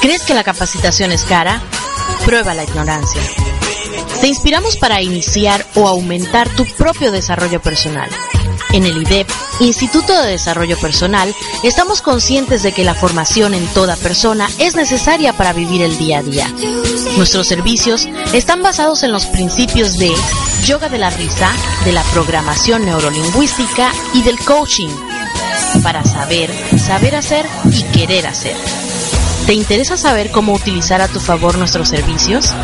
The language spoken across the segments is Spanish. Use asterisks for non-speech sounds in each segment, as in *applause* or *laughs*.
¿Crees que la capacitación es cara? Prueba la ignorancia. Te inspiramos para iniciar o aumentar tu propio desarrollo personal. En el IDEP, Instituto de Desarrollo Personal, estamos conscientes de que la formación en toda persona es necesaria para vivir el día a día. Nuestros servicios están basados en los principios de yoga de la risa, de la programación neurolingüística y del coaching, para saber, saber hacer y querer hacer. ¿Te interesa saber cómo utilizar a tu favor nuestros servicios?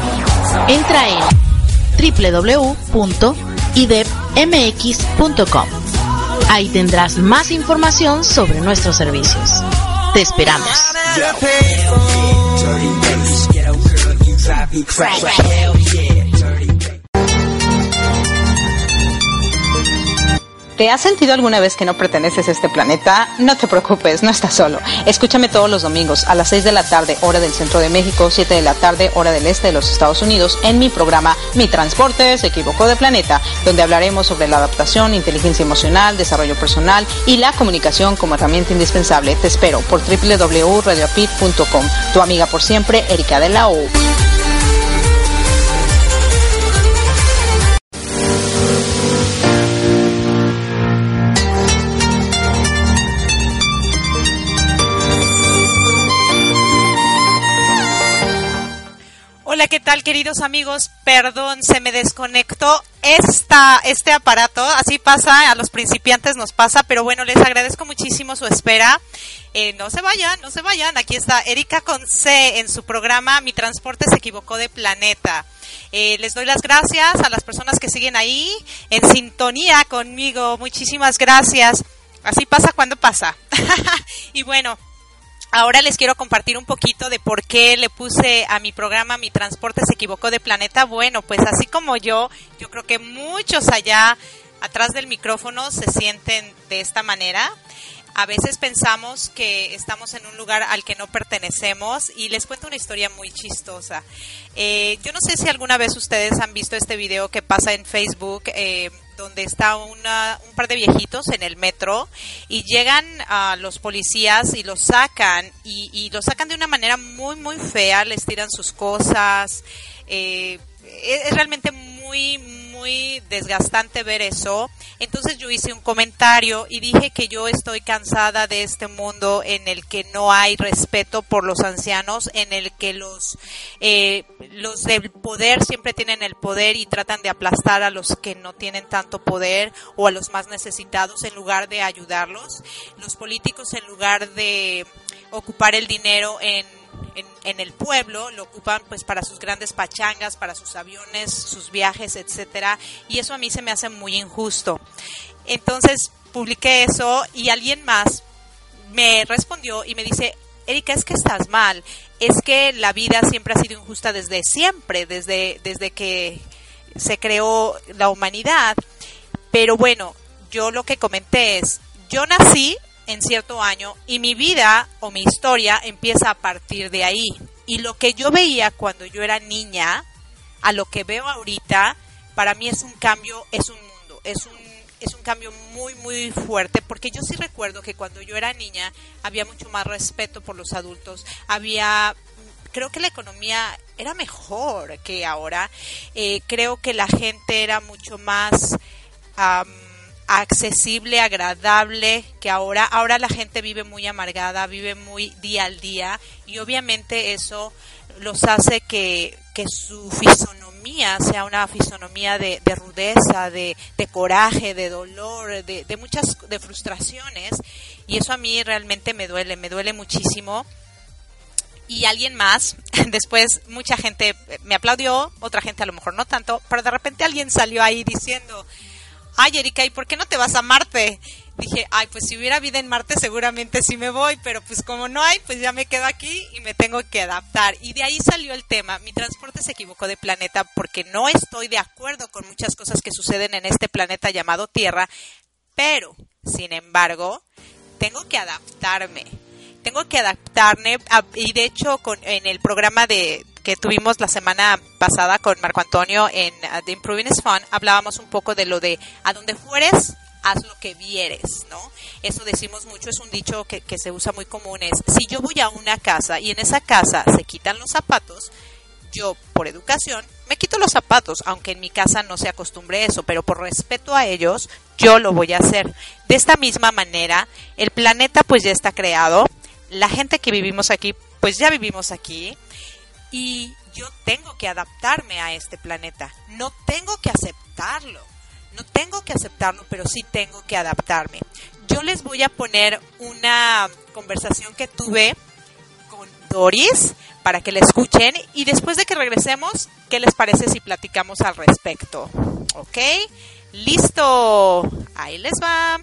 Entra en www.idepmx.com. Ahí tendrás más información sobre nuestros servicios. Te esperamos. ¿Te has sentido alguna vez que no perteneces a este planeta? No te preocupes, no estás solo. Escúchame todos los domingos a las 6 de la tarde, hora del centro de México, 7 de la tarde, hora del este de los Estados Unidos, en mi programa Mi Transporte se equivocó de planeta, donde hablaremos sobre la adaptación, inteligencia emocional, desarrollo personal y la comunicación como herramienta indispensable. Te espero por www.radiopit.com. Tu amiga por siempre, Erika de la O. Hola, ¿qué tal queridos amigos? Perdón, se me desconectó esta, este aparato. Así pasa, a los principiantes nos pasa, pero bueno, les agradezco muchísimo su espera. Eh, no se vayan, no se vayan. Aquí está Erika con C en su programa Mi Transporte se equivocó de planeta. Eh, les doy las gracias a las personas que siguen ahí en sintonía conmigo. Muchísimas gracias. Así pasa cuando pasa. *laughs* y bueno, Ahora les quiero compartir un poquito de por qué le puse a mi programa Mi transporte se equivocó de planeta. Bueno, pues así como yo, yo creo que muchos allá atrás del micrófono se sienten de esta manera. A veces pensamos que estamos en un lugar al que no pertenecemos y les cuento una historia muy chistosa. Eh, yo no sé si alguna vez ustedes han visto este video que pasa en Facebook. Eh, donde está una, un par de viejitos en el metro y llegan a los policías y los sacan y, y los sacan de una manera muy muy fea, les tiran sus cosas. Eh, es, es realmente muy muy desgastante ver eso. Entonces yo hice un comentario y dije que yo estoy cansada de este mundo en el que no hay respeto por los ancianos, en el que los, eh, los del poder siempre tienen el poder y tratan de aplastar a los que no tienen tanto poder o a los más necesitados en lugar de ayudarlos. Los políticos en lugar de ocupar el dinero en en, el pueblo, lo ocupan pues para sus grandes pachangas, para sus aviones, sus viajes, etcétera, y eso a mí se me hace muy injusto. Entonces publiqué eso y alguien más me respondió y me dice, Erika, es que estás mal, es que la vida siempre ha sido injusta desde siempre, desde, desde que se creó la humanidad. Pero bueno, yo lo que comenté es, yo nací en cierto año y mi vida o mi historia empieza a partir de ahí. Y lo que yo veía cuando yo era niña, a lo que veo ahorita, para mí es un cambio, es un mundo, es un, es un cambio muy, muy fuerte, porque yo sí recuerdo que cuando yo era niña había mucho más respeto por los adultos, había creo que la economía era mejor que ahora. Eh, creo que la gente era mucho más accesible, agradable, que ahora, ahora la gente vive muy amargada, vive muy día al día y obviamente eso los hace que, que su fisonomía sea una fisonomía de, de rudeza, de, coraje, de dolor, de, de muchas de frustraciones y eso a mí realmente me duele, me duele muchísimo. Y alguien más, *laughs* después mucha gente me aplaudió, otra gente a lo mejor no tanto, pero de repente alguien salió ahí diciendo, ay Erika, ¿y por qué no te vas a Marte? Dije, ay, pues si hubiera vida en Marte seguramente sí me voy, pero pues como no hay, pues ya me quedo aquí y me tengo que adaptar. Y de ahí salió el tema, mi transporte se equivocó de planeta porque no estoy de acuerdo con muchas cosas que suceden en este planeta llamado Tierra, pero, sin embargo, tengo que adaptarme tengo que adaptarme y de hecho en el programa de que tuvimos la semana pasada con Marco Antonio en uh, The Improving is Fun hablábamos un poco de lo de a donde fueres haz lo que vieres, ¿no? Eso decimos mucho, es un dicho que, que se usa muy común, es si yo voy a una casa y en esa casa se quitan los zapatos, yo por educación me quito los zapatos, aunque en mi casa no se acostumbre eso, pero por respeto a ellos, yo lo voy a hacer. De esta misma manera, el planeta pues ya está creado, la gente que vivimos aquí, pues ya vivimos aquí y yo tengo que adaptarme a este planeta. No tengo que aceptarlo. No tengo que aceptarlo, pero sí tengo que adaptarme. Yo les voy a poner una conversación que tuve con Doris para que la escuchen y después de que regresemos, ¿qué les parece si platicamos al respecto? ¿Ok? Listo. Ahí les va.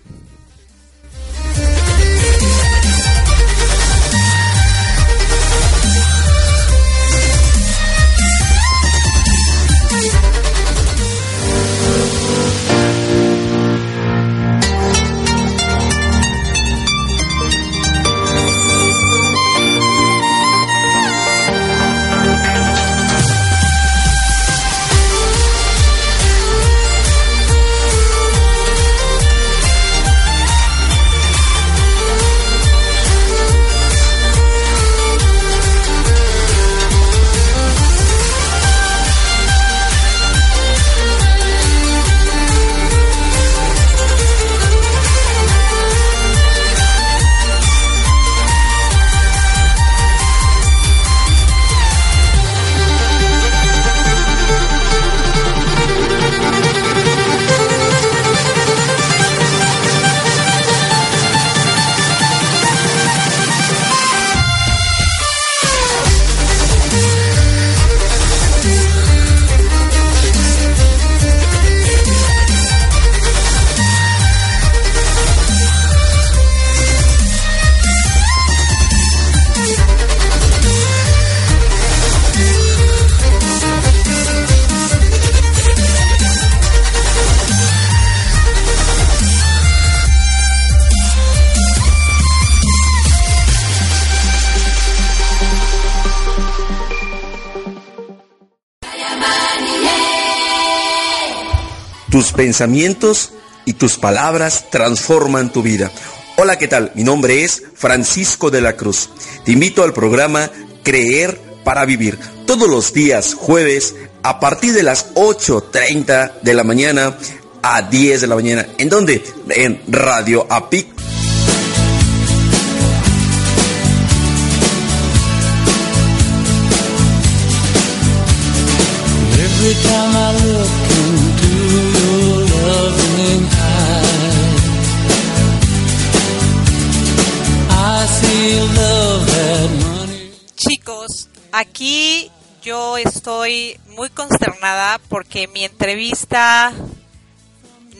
Pensamientos y tus palabras transforman tu vida. Hola, ¿qué tal? Mi nombre es Francisco de la Cruz. Te invito al programa Creer para Vivir todos los días jueves a partir de las 8.30 de la mañana a 10 de la mañana. ¿En dónde? En Radio APIC. Aquí yo estoy muy consternada porque mi entrevista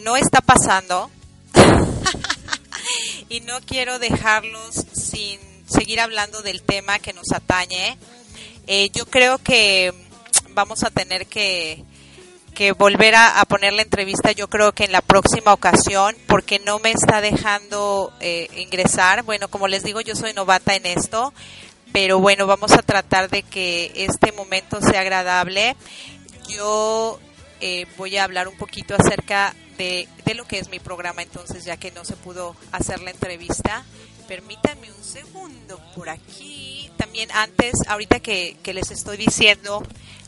no está pasando *laughs* y no quiero dejarlos sin seguir hablando del tema que nos atañe. Eh, yo creo que vamos a tener que, que volver a, poner la entrevista yo creo que en la próxima ocasión porque no me está dejando eh, ingresar. Bueno, como les digo, yo soy novata en esto, pero bueno, vamos a tratar de que este momento sea agradable. Yo eh, voy a hablar un poquito acerca de, de lo que es mi programa entonces, ya que no se pudo hacer la entrevista. Permítanme un segundo por aquí. También antes, ahorita que, que les estoy diciendo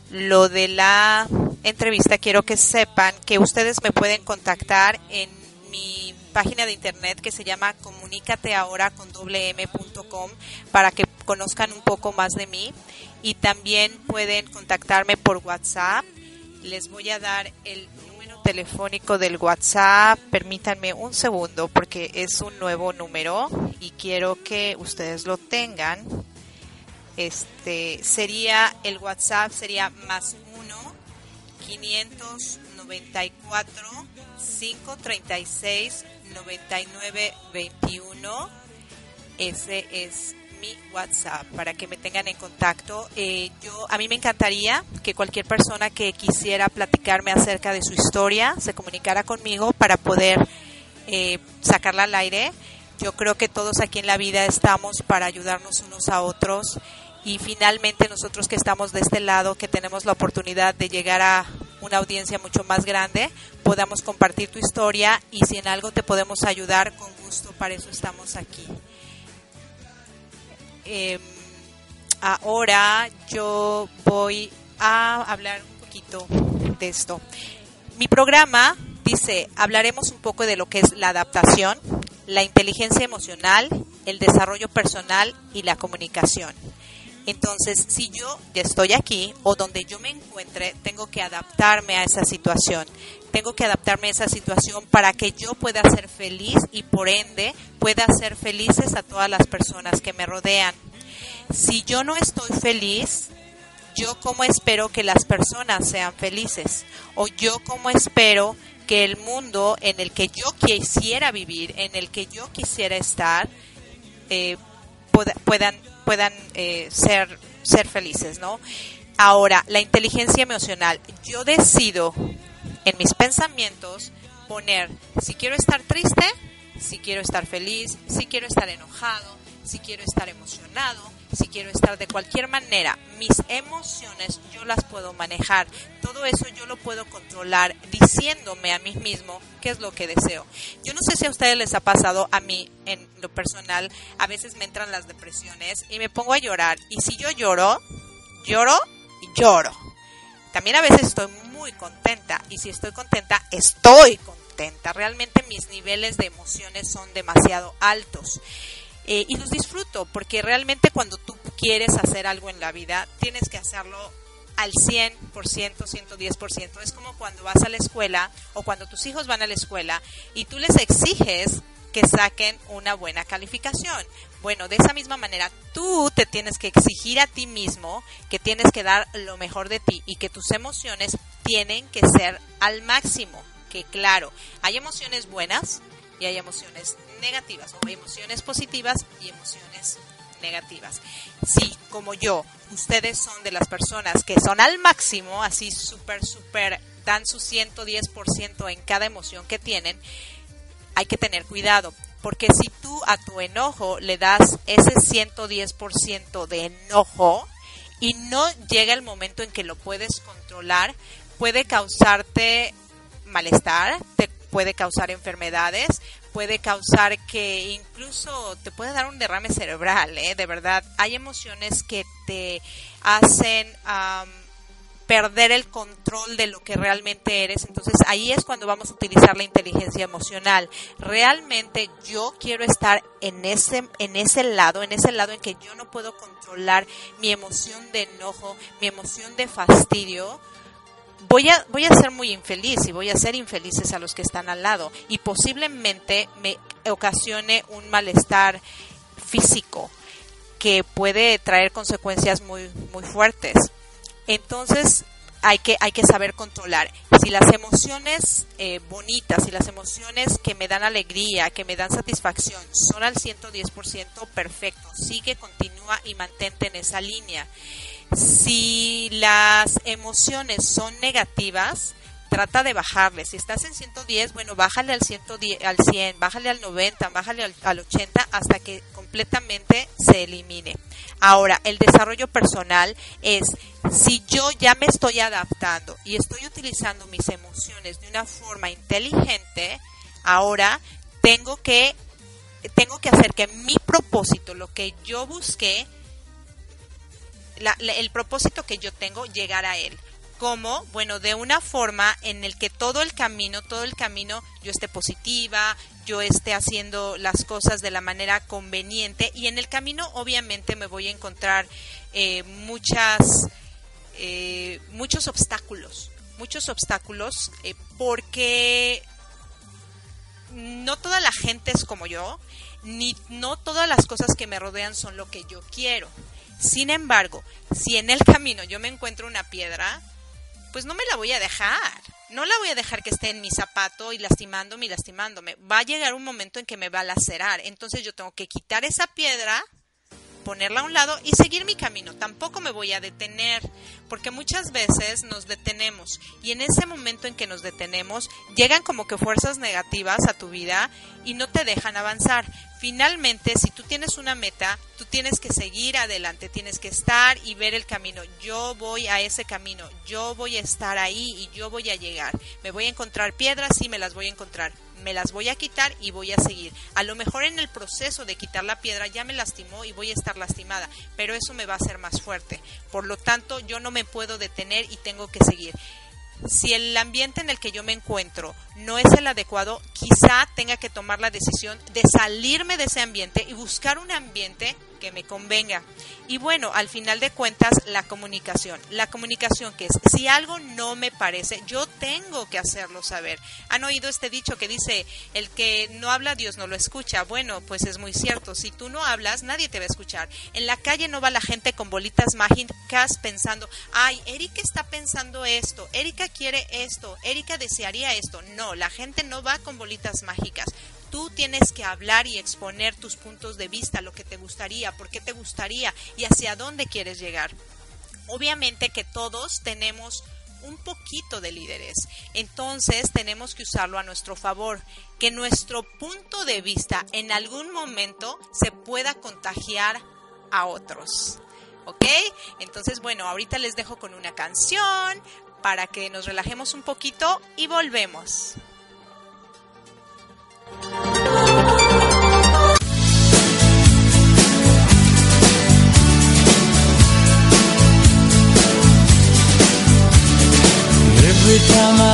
lo de la entrevista, quiero que sepan que ustedes me pueden contactar en mi página de internet que se llama comunícateahora con m.com para que conozcan un poco más de mí y también pueden contactarme por WhatsApp. Les voy a dar el número telefónico del WhatsApp. Permítanme un segundo porque es un nuevo número y quiero que ustedes lo tengan. Este sería el WhatsApp sería más 1 594 536 9921. Ese es mi WhatsApp para que me tengan en contacto. Eh, yo a mí me encantaría que cualquier persona que quisiera platicarme acerca de su historia se comunicara conmigo para poder eh, sacarla al aire. Yo creo que todos aquí en la vida estamos para ayudarnos unos a otros y finalmente nosotros que estamos de este lado, que tenemos la oportunidad de llegar a una audiencia mucho más grande, podamos compartir tu historia y si en algo te podemos ayudar, con gusto, para eso estamos aquí. Em, ahora yo voy a hablar un poquito de esto. Mi programa dice, hablaremos un poco de lo que es la adaptación, la inteligencia emocional, el desarrollo personal y la comunicación. Entonces, si yo ya estoy aquí o donde yo me encuentre, tengo que adaptarme a esa situación. Tengo que adaptarme a esa situación para que yo pueda ser feliz y por ende pueda ser felices a todas las personas que me rodean. Si yo no estoy feliz, yo cómo espero que las personas sean felices o yo cómo espero que el mundo en el que yo quisiera vivir, en el que yo quisiera estar, eh, puedan puedan eh, ser, ser felices, ¿no? Ahora, la inteligencia emocional. Yo decido en mis pensamientos poner si quiero estar triste, si quiero estar feliz, si quiero estar enojado, si quiero estar emocionado, si quiero estar de cualquier manera, mis emociones yo las puedo manejar. Todo eso yo lo puedo controlar diciéndome a mí mismo qué es lo que deseo. Yo no sé si a ustedes les ha pasado, a mí en lo personal, a veces me entran las depresiones y me pongo a llorar. Y si yo lloro, lloro y lloro. También a veces estoy muy contenta y si estoy contenta, estoy contenta. Realmente mis niveles de emociones son demasiado altos. Eh, y los disfruto, porque realmente cuando tú quieres hacer algo en la vida, tienes que hacerlo al 100%, 110%. Es como cuando vas a la escuela o cuando tus hijos van a la escuela y tú les exiges que saquen una buena calificación. Bueno, de esa misma manera, tú te tienes que exigir a ti mismo que tienes que dar lo mejor de ti y que tus emociones tienen que ser al máximo. Que claro, hay emociones buenas y hay emociones negativas o emociones positivas y emociones negativas. Si, como yo, ustedes son de las personas que son al máximo, así súper, súper, dan su 110% en cada emoción que tienen, hay que tener cuidado. Porque si tú a tu enojo le das ese 110% de enojo y no llega el momento en que lo puedes controlar, puede causarte malestar, te puede causar enfermedades, puede causar que incluso te puede dar un derrame cerebral, ¿eh? de verdad. Hay emociones que te hacen perder el control de lo que realmente eres. Entonces ahí es cuando vamos a utilizar la inteligencia emocional. Realmente yo quiero estar en ese, en ese lado, en ese lado en que yo no puedo controlar mi emoción de enojo, mi emoción de fastidio voy a, voy a ser muy infeliz y voy a ser infelices a los que están al lado y posiblemente me ocasione un malestar físico que puede traer consecuencias muy, muy fuertes. Entonces, hay que, hay que saber controlar. Si las emociones eh, bonitas y las emociones que me dan alegría, que me dan satisfacción, son al 110%, perfecto. Sigue, continúa y mantente en esa línea. Si las emociones son negativas, trata de bajarle. Si estás en 110, bueno, bájale al, 110, al 100, bájale al 90, bájale al, al 80 hasta que completamente se elimine. Ahora, el desarrollo personal es si yo ya me estoy adaptando y estoy utilizando mis emociones de una forma inteligente, ahora tengo que tengo que hacer que mi propósito, lo que yo busqué, el propósito que yo tengo, llegar a él. ¿Cómo? Bueno, de una forma en el que todo el camino, todo el camino yo esté positiva, yo esté haciendo las cosas de la manera conveniente y en el camino obviamente me voy a encontrar eh, muchas, eh, muchos obstáculos, muchos obstáculos eh, porque no toda la gente es como yo, ni no todas las cosas que me rodean son lo que yo quiero. Sin embargo, si en el camino yo me encuentro una piedra, pues no me la voy a dejar. No la voy a dejar que esté en mi zapato y lastimándome y lastimándome. Va a llegar un momento en que me va a lacerar. Entonces yo tengo que quitar esa piedra ponerla a un lado y seguir mi camino. Tampoco me voy a detener, porque muchas veces nos detenemos y en ese momento en que nos detenemos llegan como que fuerzas negativas a tu vida y no te dejan avanzar. Finalmente, si tú tienes una meta, tú tienes que seguir adelante, tienes que estar y ver el camino. Yo voy a ese camino, yo voy a estar ahí y yo voy a llegar. Me voy a encontrar piedras, sí, me las voy a encontrar, me las voy a quitar y voy a seguir. A lo mejor en el proceso de quitar la piedra ya me lastimó y voy a estar lastimada, pero eso me va a hacer más fuerte. Por lo tanto, yo no me puedo detener y tengo que seguir. Si el ambiente en el que yo me encuentro no es el adecuado, quizá tenga que tomar la decisión de salirme de ese ambiente y buscar un ambiente que me convenga. Y bueno, al final de cuentas, la comunicación. La comunicación que es, si algo no me parece, yo tengo que hacerlo saber. ¿Han oído este dicho que dice, el que no habla, Dios no lo escucha? Bueno, pues es muy cierto. Si tú no hablas, nadie te va a escuchar. En la calle no va la gente con bolitas mágicas pensando, ay, Erika está pensando esto, Erika quiere esto, Erika desearía esto. No, la gente no va con bolitas mágicas tú tienes que hablar y exponer tus puntos de vista, lo que te gustaría, por qué te gustaría y hacia dónde quieres llegar. Obviamente que todos tenemos un poquito de líderes, entonces tenemos que usarlo a nuestro favor, que nuestro punto de vista en algún momento se pueda contagiar a otros. ¿Ok? Entonces, bueno, ahorita les dejo con una canción para que nos relajemos un poquito y volvemos. Every time I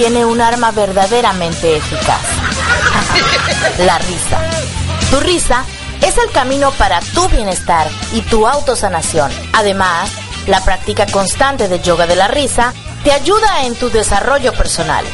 tiene un arma verdaderamente eficaz. *laughs* La risa. Tu risa es el camino para tu bienestar y tu autosanación. Además, la práctica constante de yoga de la risa te ayuda en tu desarrollo personal.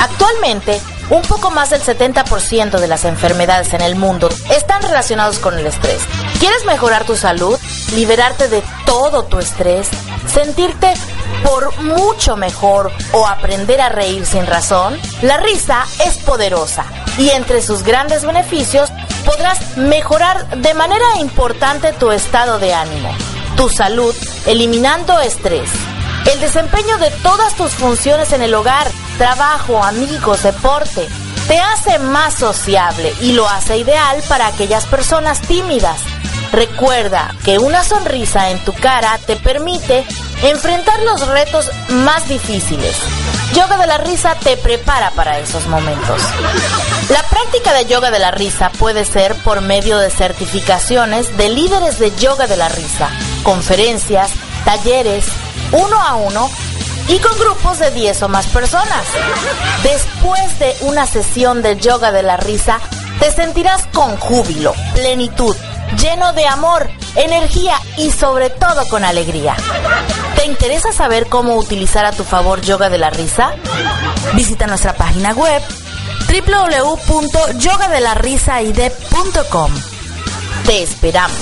Actualmente, un poco más del 70% de las enfermedades en el mundo están relacionados con el estrés. ¿Quieres mejorar tu salud? ¿Liberarte de todo tu estrés? ¿Sentirte por mucho mejor o aprender a reír sin razón? La risa es poderosa y entre sus grandes beneficios podrás mejorar de manera importante tu estado de ánimo, tu salud, eliminando estrés, el desempeño de todas tus funciones en el hogar, trabajo, amigos, deporte, te hace más sociable y lo hace ideal para aquellas personas tímidas. Recuerda que una sonrisa en tu cara te permite enfrentar los retos más difíciles. Yoga de la risa te prepara para esos momentos. La práctica de yoga de la risa puede ser por medio de certificaciones de líderes de yoga de la risa, conferencias, talleres, uno a uno y con grupos de 10 o más personas. Después de una sesión de yoga de la risa, te sentirás con júbilo, plenitud, lleno de amor, energía y sobre todo con alegría. ¿Te interesa saber cómo utilizar a tu favor yoga de la risa? Visita nuestra página web www.yogadelarisaide.com. Te esperamos.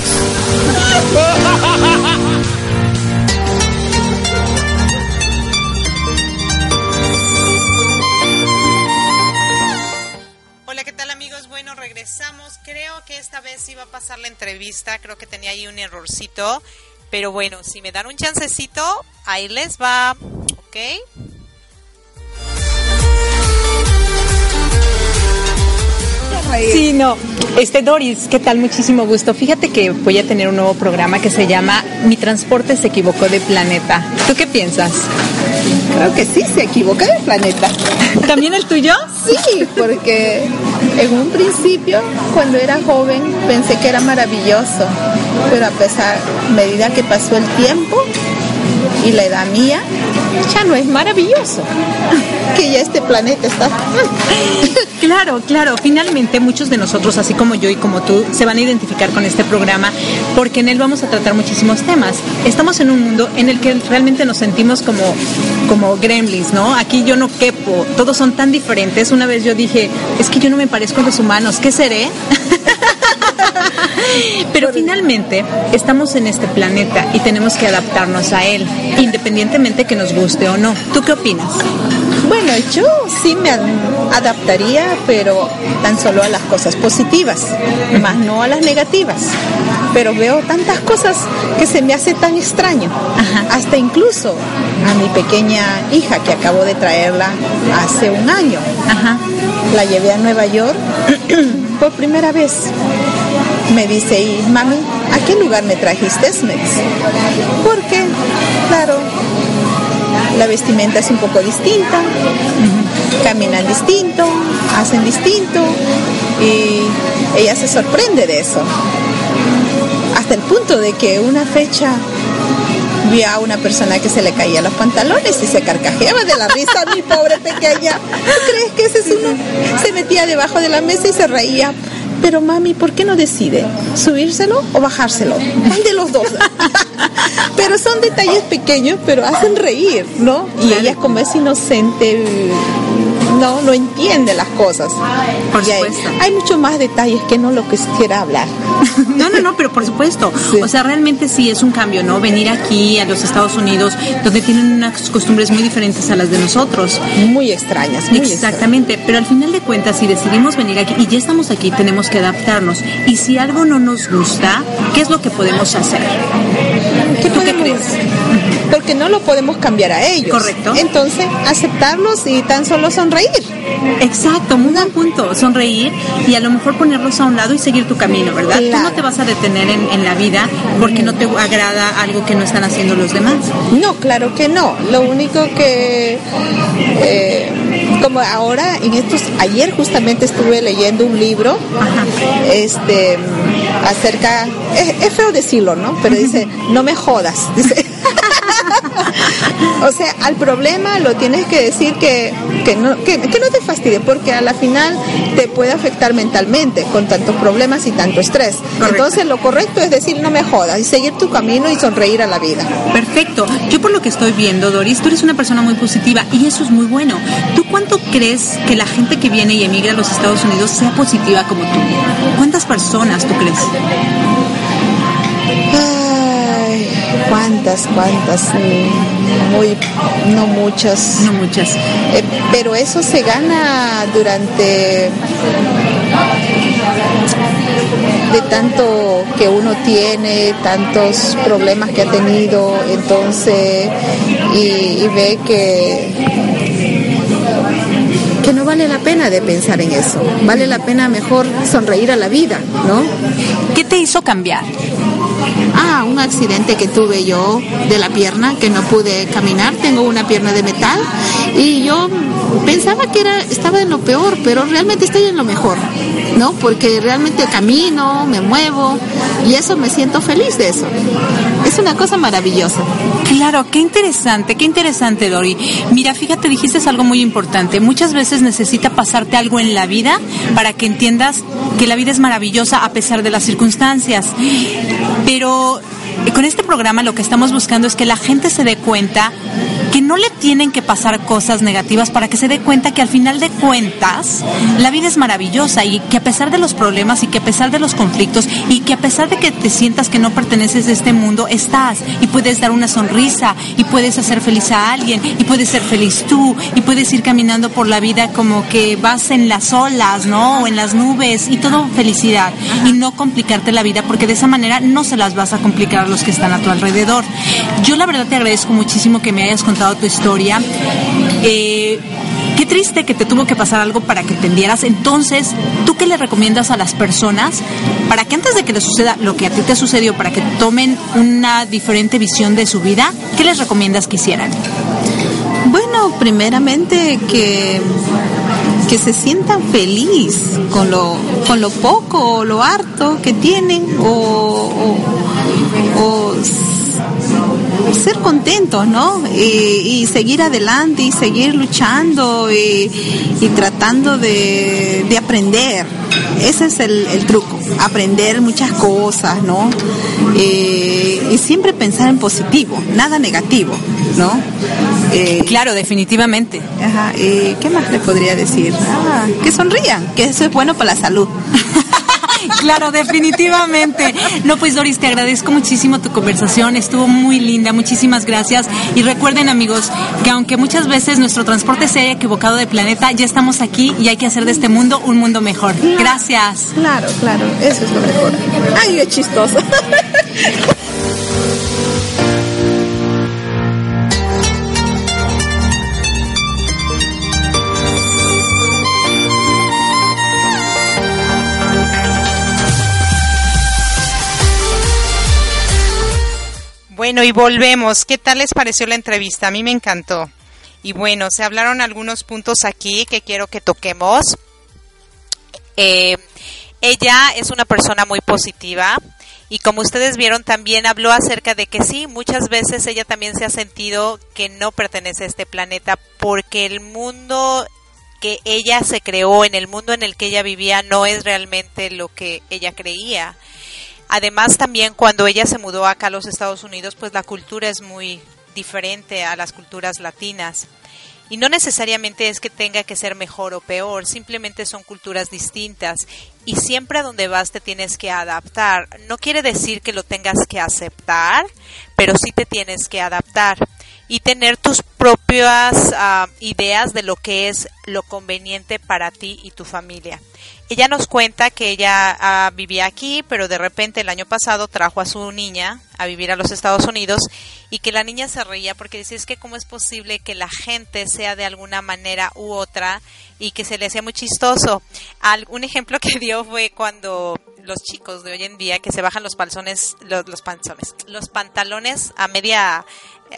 Hola, ¿qué tal amigos? Bueno, regresamos. Creo que esta vez iba a pasar la entrevista. Creo que tenía ahí un errorcito. Pero bueno, si me dan un chancecito, ahí les va. ¿Ok? Sí, no. Este Doris, ¿qué tal? Muchísimo gusto. Fíjate que voy a tener un nuevo programa que se llama Mi transporte se equivocó de planeta. ¿Tú qué piensas? Creo que sí, se equivoca de planeta. *laughs* ¿También el tuyo? Sí, porque en un principio, cuando era joven, pensé que era maravilloso, pero a pesar, a medida que pasó el tiempo y la edad mía, ya no es maravilloso, *laughs* que ya este planeta está... *laughs* Claro, claro. Finalmente muchos de nosotros, así como yo y como tú, se van a identificar con este programa porque en él vamos a tratar muchísimos temas. Estamos en un mundo en el que realmente nos sentimos como, como gremlins, ¿no? Aquí yo no quepo, todos son tan diferentes. Una vez yo dije, es que yo no me parezco a los humanos, ¿qué seré? *laughs* Pero finalmente estamos en este planeta y tenemos que adaptarnos a él, independientemente que nos guste o no. ¿Tú qué opinas? Bueno, yo sí me adaptaría, pero tan solo a las cosas positivas, más no a las negativas. Pero veo tantas cosas que se me hace tan extraño. Hasta incluso a mi pequeña hija que acabo de traerla hace un año. La llevé a Nueva York *clears throat* por primera vez. Me dice, y mami, ¿a qué lugar me trajiste? Porque, claro, la vestimenta es un poco distinta, caminan distinto, hacen distinto y ella se sorprende de eso. Hasta el punto de que una fecha vi a una persona que se le caía los pantalones y se carcajeaba de la risa, mi pobre pequeña. ¿Tú crees que ese es uno? Se metía debajo de la mesa y se reía. Pero mami, ¿por qué no decide subírselo o bajárselo? ¿Cuál de los dos? *laughs* pero son detalles pequeños, pero hacen reír, ¿no? Y ella como es inocente, no, no entiende las cosas. Por Y hay, supuesto. hay mucho más detalles que no lo que quisiera hablar. *laughs* No, no, no, pero por supuesto. Sí. O sea, realmente sí es un cambio, ¿no? Venir aquí a los Estados Unidos, donde tienen unas costumbres muy diferentes a las de nosotros. Muy extrañas, muy Exactamente, pero al final de cuentas, si decidimos venir aquí y ya estamos aquí, tenemos que adaptarnos. Y si algo no nos gusta, ¿qué es lo que podemos hacer? ¿Qué ¿Tú qué podemos? crees? Porque no lo podemos cambiar a ellos. Correcto. Entonces, aceptarlos y tan solo sonreír. Exacto, muy buen punto. Sonreír y a lo mejor ponerlos a un lado y seguir tu camino, ¿verdad? Tú no te vas a detener en, en la vida porque no te agrada algo que no están haciendo los demás. No, claro que no. Lo único que, eh, como ahora, en estos, ayer justamente estuve leyendo un libro, este, acerca, es, es feo decirlo, ¿no? Pero dice, *laughs* no me jodas, dice. O sea, al problema lo tienes que decir que, que, no, que, que no te fastidie, porque a la final te puede afectar mentalmente con tantos problemas y tanto estrés. Entonces lo correcto es decir no me jodas y seguir tu camino y sonreír a la vida. Perfecto. Yo por lo que estoy viendo, Doris, tú eres una persona muy positiva y eso es muy bueno. ¿Tú cuánto crees que la gente que viene y emigra a los Estados Unidos sea positiva como tú? ¿Cuántas personas tú crees? Ay, cuántas, cuántas, Mm, muy, no muchas. No muchas. Eh, pero eso se gana durante de tanto que uno tiene, tantos problemas que ha tenido, entonces, y, y ve que que no vale la pena de pensar en eso, vale la pena mejor sonreír a la vida, ¿no? ¿Qué te hizo cambiar? Ah, un accidente que tuve yo de la pierna, que no pude caminar, tengo una pierna de metal. Y yo pensaba que era, estaba en lo peor, pero realmente estoy en lo mejor, ¿no? Porque realmente camino, me muevo y eso me siento feliz de eso. Es una cosa maravillosa. Claro, qué interesante, qué interesante, Dori. Mira, fíjate, dijiste algo muy importante. Muchas veces necesita pasarte algo en la vida para que entiendas que la vida es maravillosa a pesar de las circunstancias. Pero con este programa lo que estamos buscando es que la gente se dé cuenta que no le tienen que pasar cosas negativas para que se dé cuenta que al final de cuentas la vida es maravillosa y que a pesar de los problemas y que a pesar de los conflictos y que a pesar de que te sientas que no perteneces a este mundo, estás y puedes dar una sonrisa y puedes hacer feliz a alguien y puedes ser feliz tú y puedes ir caminando por la vida como que vas en las olas, ¿no? O en las nubes y todo felicidad y no complicarte la vida porque de esa manera no se las vas a complicar los que están a tu alrededor. Yo la verdad te agradezco muchísimo que me hayas contado tu historia. Eh, qué triste que te tuvo que pasar algo para que entendieras. Entonces, ¿tú qué le recomiendas a las personas para que antes de que les suceda lo que a ti te sucedió, para que tomen una diferente visión de su vida, qué les recomiendas que hicieran? Bueno, primeramente que, que se sientan feliz con lo, con lo poco o lo harto que tienen o, o ser contentos, ¿no? Y, y, seguir adelante y seguir luchando y, y tratando de, de, aprender. Ese es el, el, truco, aprender muchas cosas, ¿no? Eh, y siempre pensar en positivo, nada negativo, ¿no? Eh, claro, definitivamente. Ajá, ¿y ¿Qué más les podría decir? Ah, que sonrían, que eso es bueno para la salud. *laughs* claro, definitivamente. No, pues Doris, te agradezco muchísimo tu conversación, estuvo muy linda, muchísimas gracias. Y recuerden amigos, que aunque muchas veces nuestro transporte se haya equivocado de planeta, ya estamos aquí y hay que hacer de este mundo un mundo mejor. Gracias. Claro, claro, eso es lo mejor. Ay, es chistoso. *laughs* Bueno, y volvemos. ¿Qué tal les pareció la entrevista? A mí me encantó. Y bueno, se hablaron algunos puntos aquí que quiero que toquemos. Eh, ella es una persona muy positiva y como ustedes vieron también habló acerca de que sí, muchas veces ella también se ha sentido que no pertenece a este planeta porque el mundo que ella se creó, en el mundo en el que ella vivía, no es realmente lo que ella creía. Además, también cuando ella se mudó acá a los Estados Unidos, pues la cultura es muy diferente a las culturas latinas. Y no necesariamente es que tenga que ser mejor o peor, simplemente son culturas distintas. Y siempre a donde vas te tienes que adaptar. No quiere decir que lo tengas que aceptar, pero sí te tienes que adaptar y tener tus propias uh, ideas de lo que es lo conveniente para ti y tu familia. Ella nos cuenta que ella uh, vivía aquí, pero de repente el año pasado trajo a su niña a vivir a los Estados Unidos y que la niña se reía porque decía es que cómo es posible que la gente sea de alguna manera u otra y que se le hacía muy chistoso. Al, un ejemplo que *laughs* dio fue cuando los chicos de hoy en día que se bajan los panzones, los, los los pantalones a media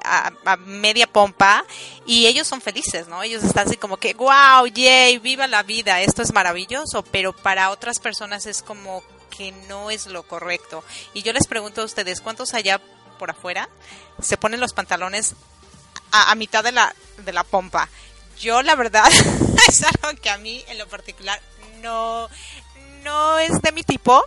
a, media pompa y ellos son felices, ¿no? Ellos están así como que, wow, yay, viva la vida, esto es maravilloso, pero para otras personas es como que no es lo correcto. Y yo les pregunto a ustedes, ¿cuántos allá por afuera se ponen los pantalones a, a mitad de la, de la pompa. Yo, la verdad, *laughs* es algo que a mí, en lo particular, no, no es de mi tipo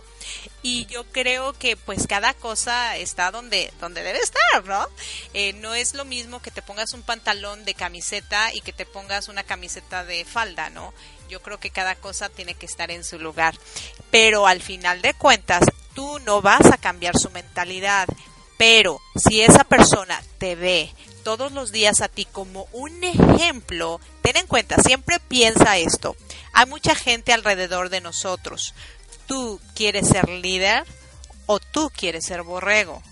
y yo creo que pues cada cosa está donde donde debe estar no Eh, no es lo mismo que te pongas un pantalón de camiseta y que te pongas una camiseta de falda no yo creo que cada cosa tiene que estar en su lugar pero al final de cuentas tú no vas a cambiar su mentalidad pero si esa persona te ve todos los días a ti como un ejemplo, ten en cuenta, siempre piensa esto. Hay mucha gente alrededor de nosotros. ¿Tú quieres ser líder o tú quieres ser borrego?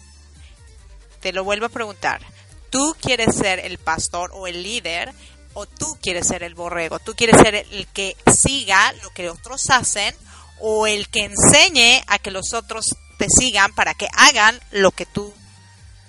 Te lo vuelvo a preguntar. ¿Tú quieres ser el pastor o el líder o tú quieres ser el borrego? ¿Tú quieres ser el que siga lo que otros hacen o el que enseñe a que los otros te sigan para que hagan lo que tú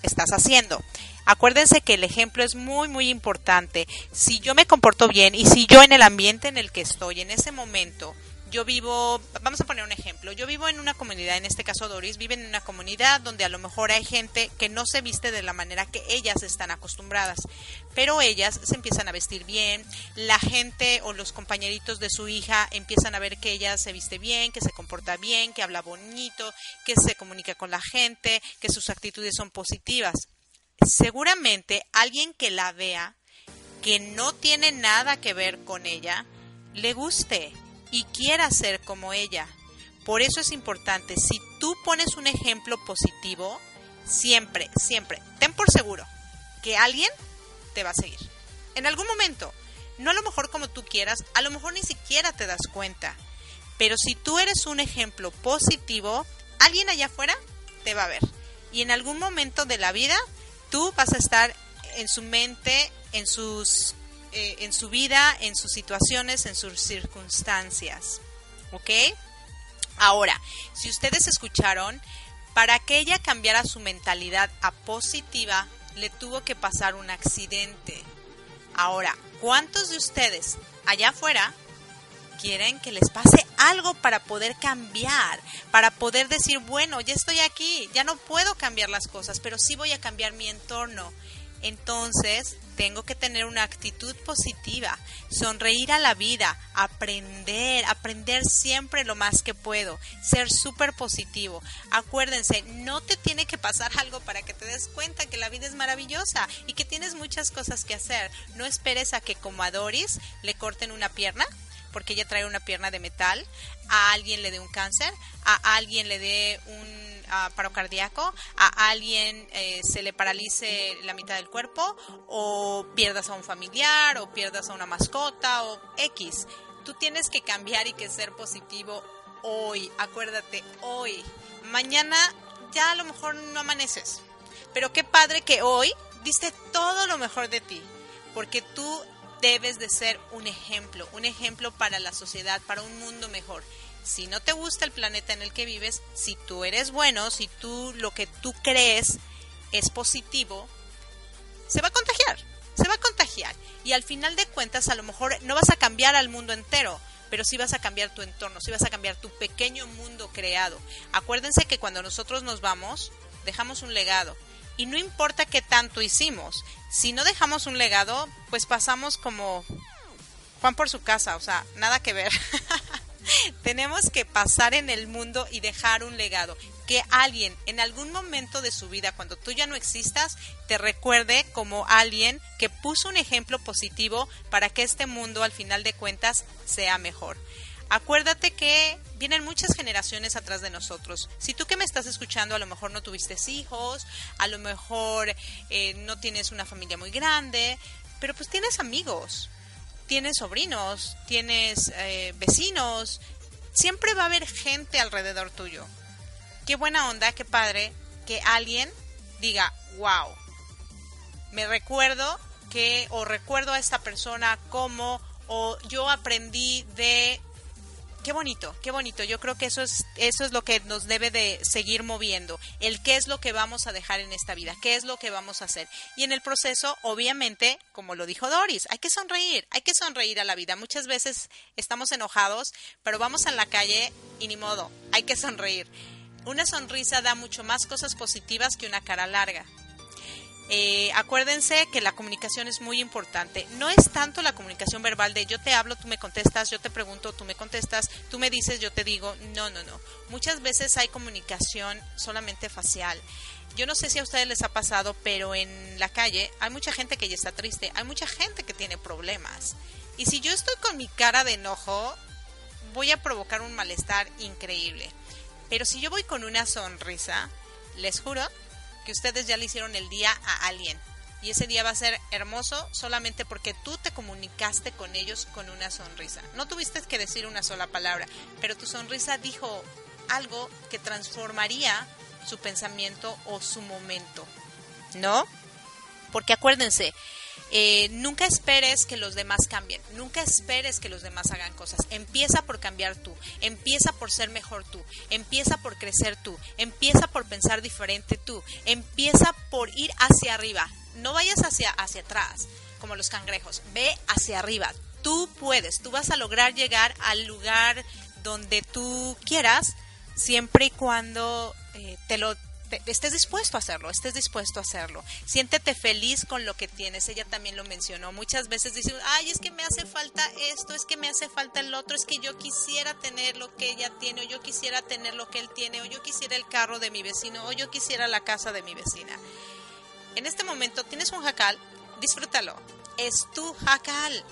estás haciendo? Acuérdense que el ejemplo es muy, muy importante. Si yo me comporto bien y si yo en el ambiente en el que estoy, en ese momento, yo vivo, vamos a poner un ejemplo, yo vivo en una comunidad, en este caso Doris, vive en una comunidad donde a lo mejor hay gente que no se viste de la manera que ellas están acostumbradas, pero ellas se empiezan a vestir bien, la gente o los compañeritos de su hija empiezan a ver que ella se viste bien, que se comporta bien, que habla bonito, que se comunica con la gente, que sus actitudes son positivas. Seguramente alguien que la vea, que no tiene nada que ver con ella, le guste y quiera ser como ella. Por eso es importante, si tú pones un ejemplo positivo, siempre, siempre, ten por seguro que alguien te va a seguir. En algún momento, no a lo mejor como tú quieras, a lo mejor ni siquiera te das cuenta. Pero si tú eres un ejemplo positivo, alguien allá afuera te va a ver. Y en algún momento de la vida tú vas a estar en su mente, en sus eh, en su vida, en sus situaciones, en sus circunstancias. ¿Ok? Ahora, si ustedes escucharon, para que ella cambiara su mentalidad a positiva, le tuvo que pasar un accidente. Ahora, ¿cuántos de ustedes allá afuera quieren que les pase algo para poder cambiar, para poder decir, bueno, ya estoy aquí, ya no puedo cambiar las cosas, pero sí voy a cambiar mi entorno. Entonces, tengo que tener una actitud positiva, sonreír a la vida, aprender, aprender siempre lo más que puedo, ser súper positivo. Acuérdense, no te tiene que pasar *laughs* algo para que te des cuenta que la vida es maravillosa y que tienes muchas cosas que hacer. No esperes a que como a Doris le corten una pierna porque ella trae una pierna de metal, a alguien le dé un cáncer, a alguien le dé un uh, paro cardíaco, a alguien eh, se le paralice la mitad del cuerpo, o pierdas a un familiar, o pierdas a una mascota, o X. Tú tienes que cambiar y que ser positivo hoy, acuérdate, hoy. Mañana ya a lo mejor no amaneces, pero qué padre que hoy diste todo lo mejor de ti, porque tú debes de ser un ejemplo, un ejemplo para la sociedad, para un mundo mejor. Si no te gusta el planeta en el que vives, si tú eres bueno, si tú lo que tú crees es positivo, se va a contagiar, se va a contagiar. Y al final de cuentas, a lo mejor no vas a cambiar al mundo entero, pero sí vas a cambiar tu entorno, sí vas a cambiar tu pequeño mundo creado. Acuérdense que cuando nosotros nos vamos, dejamos un legado. Y no importa qué tanto hicimos, si no dejamos un legado, pues pasamos como Juan por su casa, o sea, nada que ver. *laughs* *laughs* Tenemos que pasar en el mundo y dejar un legado. Que alguien en algún momento de su vida, cuando tú ya no existas, te recuerde como alguien que puso un ejemplo positivo para que este mundo al final de cuentas sea mejor. Acuérdate que vienen muchas generaciones atrás de nosotros. Si tú que me estás escuchando a lo mejor no tuviste hijos, a lo mejor eh, no tienes una familia muy grande, pero pues tienes amigos, tienes sobrinos, tienes eh, vecinos, siempre va a haber gente alrededor tuyo. Qué buena onda, qué padre que alguien diga, wow, me recuerdo que o recuerdo a esta persona como o yo aprendí de qué bonito, qué bonito. Yo creo que eso es, eso es lo que nos debe de seguir moviendo. El qué es lo que vamos a dejar en esta vida, qué es lo que vamos a hacer. Y en el proceso, obviamente, como lo dijo Doris, hay que sonreír, hay que sonreír a la vida. Muchas veces estamos enojados, pero vamos a la calle y ni modo, hay que sonreír. Una sonrisa da mucho más cosas positivas que una cara larga. Acuérdense que la comunicación es muy importante. No es tanto la comunicación verbal de yo te hablo, tú me contestas, yo te pregunto, tú me contestas, tú me dices, yo te digo. No, no, no. Muchas veces hay comunicación solamente facial. Yo no sé si a ustedes les ha pasado, pero en la calle hay mucha gente que ya está triste, hay mucha gente que tiene problemas. Y si yo estoy con mi cara de enojo, voy a provocar un malestar increíble. Pero si yo voy con una sonrisa, les juro que ustedes ya le hicieron el día a alguien. Y ese día va a ser hermoso solamente porque tú te comunicaste con ellos con una sonrisa. No tuviste que decir una sola palabra, pero tu sonrisa dijo algo que transformaría su pensamiento o su momento. ¿No? Porque acuérdense, eh, nunca esperes que los demás cambien, nunca esperes que los demás hagan cosas. Empieza por cambiar tú, empieza por ser mejor tú, empieza por crecer tú, empieza por pensar diferente tú, empieza por ir hacia arriba. No vayas hacia, hacia atrás, como los cangrejos, ve hacia arriba. Tú puedes, tú vas a lograr llegar al lugar donde tú quieras, siempre y cuando eh, te lo estés dispuesto a hacerlo, estés dispuesto a hacerlo. Siéntete feliz con lo que tienes. Ella también lo mencionó. Muchas veces dicen, ay, es que me hace falta esto, es que me hace falta el otro, es que yo quisiera tener lo que ella tiene, o yo quisiera tener lo que él tiene, o yo quisiera el carro de mi vecino, o yo quisiera la casa de mi vecina. En este momento tienes un jacal, disfrútalo. Es tu jacal.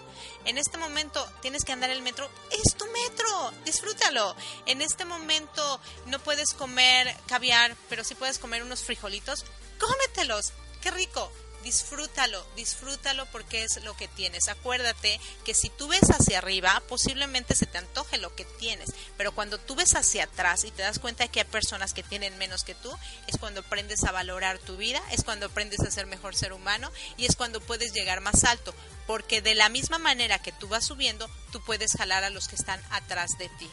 En este momento tienes que andar el metro, es tu metro, disfrútalo. En este momento no puedes comer caviar, pero sí puedes comer unos frijolitos, cómetelos, qué rico. Disfrútalo, disfrútalo porque es lo que tienes. Acuérdate que si tú ves hacia arriba, posiblemente se te antoje lo que tienes, pero cuando tú ves hacia atrás y te das cuenta que hay personas que tienen menos que tú, es cuando aprendes a valorar tu vida, es cuando aprendes a ser mejor ser humano y es cuando puedes llegar más alto, porque de la misma manera que tú vas subiendo, tú puedes jalar a los que están atrás de ti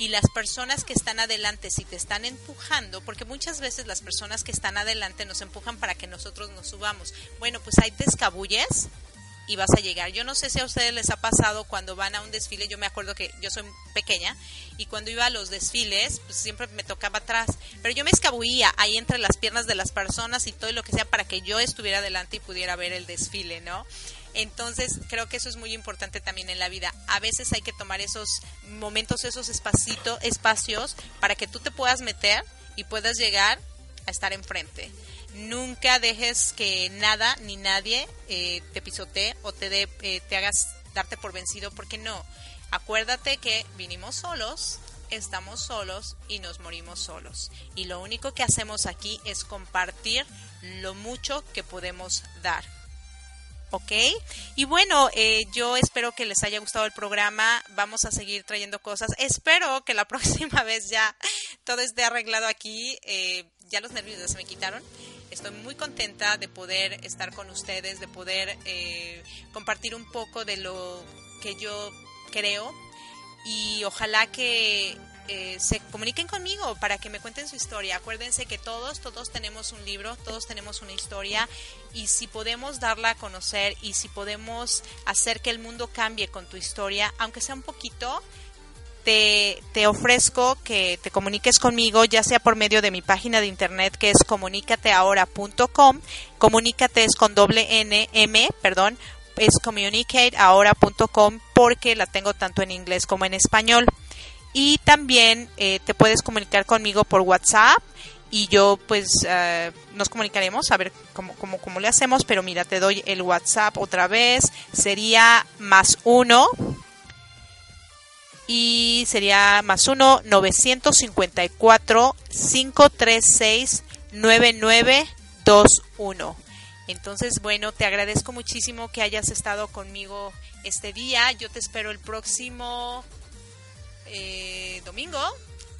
y las personas que están adelante, si te están empujando, porque muchas veces las personas que están adelante nos empujan para que nosotros nos subamos. Bueno, pues ahí te escabulles y vas a llegar. Yo no sé si a ustedes les ha pasado cuando van a un desfile, yo me acuerdo que yo soy pequeña y cuando iba a los desfiles, pues siempre me tocaba atrás, pero yo me escabullía ahí entre las piernas de las personas y todo lo que sea para que yo estuviera adelante y pudiera ver el desfile, ¿no? Entonces, creo que eso es muy importante también en la vida. A veces hay que tomar esos momentos, esos espacios para que tú te puedas meter y puedas llegar a estar enfrente. Nunca dejes que nada ni nadie eh, te pisotee o te, dé, eh, te hagas darte por vencido, porque no. Acuérdate que vinimos solos, estamos solos y nos morimos solos. Y lo único que hacemos aquí es compartir lo mucho que podemos dar. ¿Ok? Y bueno, eh, yo espero que les haya gustado el programa. Vamos a seguir trayendo cosas. Espero que la *laughs* próxima vez ya todo esté arreglado aquí. Eh, ya los nervios ya se me quitaron. Estoy muy contenta de poder estar con ustedes, de poder eh, compartir un poco de lo que yo creo y ojalá que eh, se comuniquen conmigo para que me cuenten su historia. Acuérdense que todos, todos tenemos un libro, todos tenemos una historia y si podemos darla a conocer y si podemos hacer que el mundo cambie con tu historia, aunque sea un poquito, te, te ofrezco que te comuniques conmigo, ya sea por medio de mi página de internet que es comunicateahora.com. Comunícate es con doble N, M, perdón, es communicateahora.com porque la tengo tanto en inglés como en español. Y también eh, te puedes comunicar conmigo por WhatsApp y yo pues eh, nos comunicaremos a ver cómo, cómo, cómo le hacemos, pero mira, te doy el WhatsApp otra vez, sería más uno y sería más uno 954 536 9921. Entonces, bueno, te agradezco muchísimo que hayas estado conmigo este día. Yo te espero el próximo eh, domingo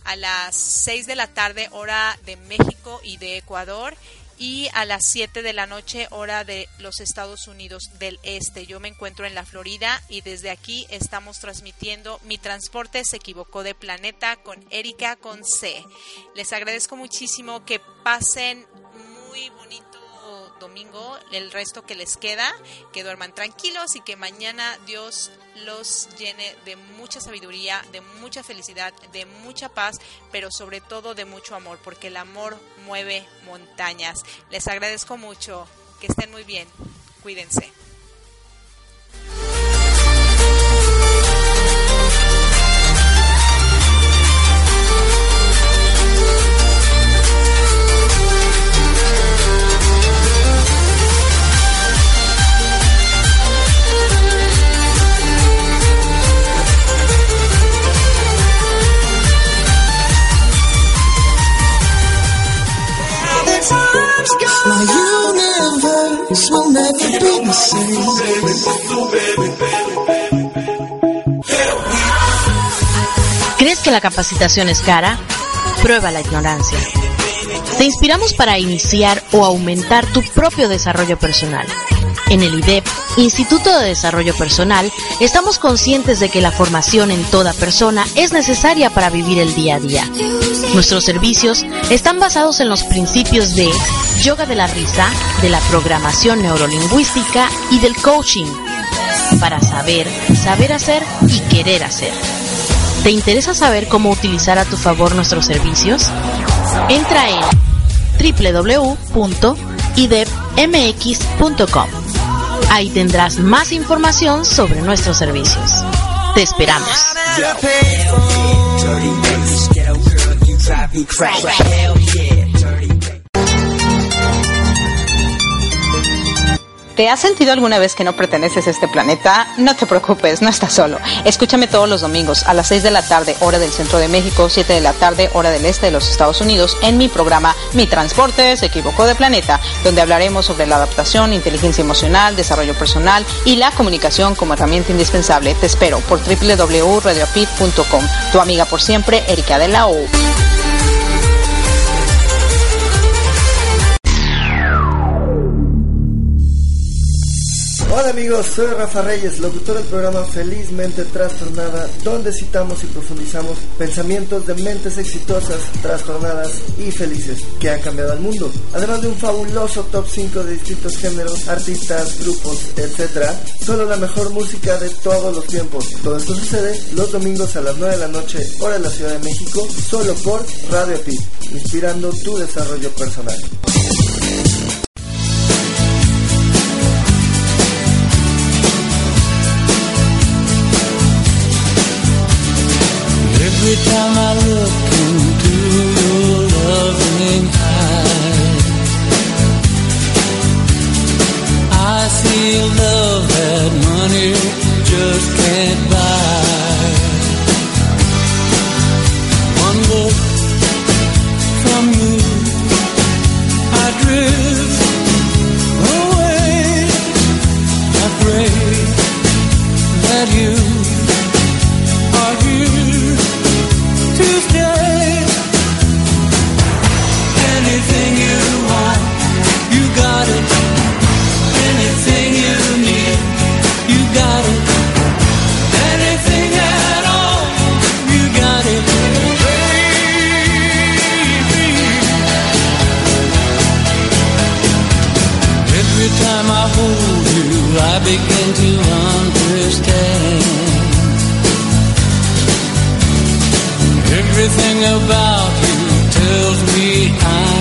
a las 6 de la tarde, hora de México y de Ecuador, y a las 7 de la noche, hora de los Estados Unidos del Este. Yo me encuentro en la Florida y desde aquí estamos transmitiendo Mi Transporte se equivocó de planeta con Erika con C. Les agradezco muchísimo que pasen muy bonito domingo, el resto que les queda, que duerman tranquilos y que mañana Dios los llene de mucha sabiduría, de mucha felicidad, de mucha paz, pero sobre todo de mucho amor, porque el amor mueve montañas. Les agradezco mucho. Que estén muy bien. Cuídense. ¿Crees que la capacitación es cara? Prueba la ignorancia. Te inspiramos para iniciar o aumentar tu propio desarrollo personal. En el IDEP, Instituto de Desarrollo Personal, estamos conscientes de que la formación en toda persona es necesaria para vivir el día a día. Nuestros servicios están basados en los principios de yoga de la risa, de la programación neurolingüística y del coaching, para saber, saber hacer y querer hacer. ¿Te interesa saber cómo utilizar a tu favor nuestros servicios? Entra en www.idepmx.com. Ahí tendrás más información sobre nuestros servicios. Te esperamos. ¿Te has sentido alguna vez que no perteneces a este planeta? No te preocupes, no estás solo. Escúchame todos los domingos a las 6 de la tarde, hora del centro de México, 7 de la tarde, hora del este de los Estados Unidos, en mi programa Mi Transporte se equivocó de planeta, donde hablaremos sobre la adaptación, inteligencia emocional, desarrollo personal y la comunicación como herramienta indispensable. Te espero por www.radiopit.com. Tu amiga por siempre, Erika de la O. Amigos, soy Rafa Reyes, locutor del programa Felizmente Trastornada, donde citamos y profundizamos pensamientos de mentes exitosas, trastornadas y felices que han cambiado al mundo. Además de un fabuloso top 5 de distintos géneros, artistas, grupos, etc. Solo la mejor música de todos los tiempos. Todo esto sucede los domingos a las 9 de la noche, hora de la Ciudad de México, solo por Radio Pit, inspirando tu desarrollo personal. I begin to understand. Everything about you tells me I'm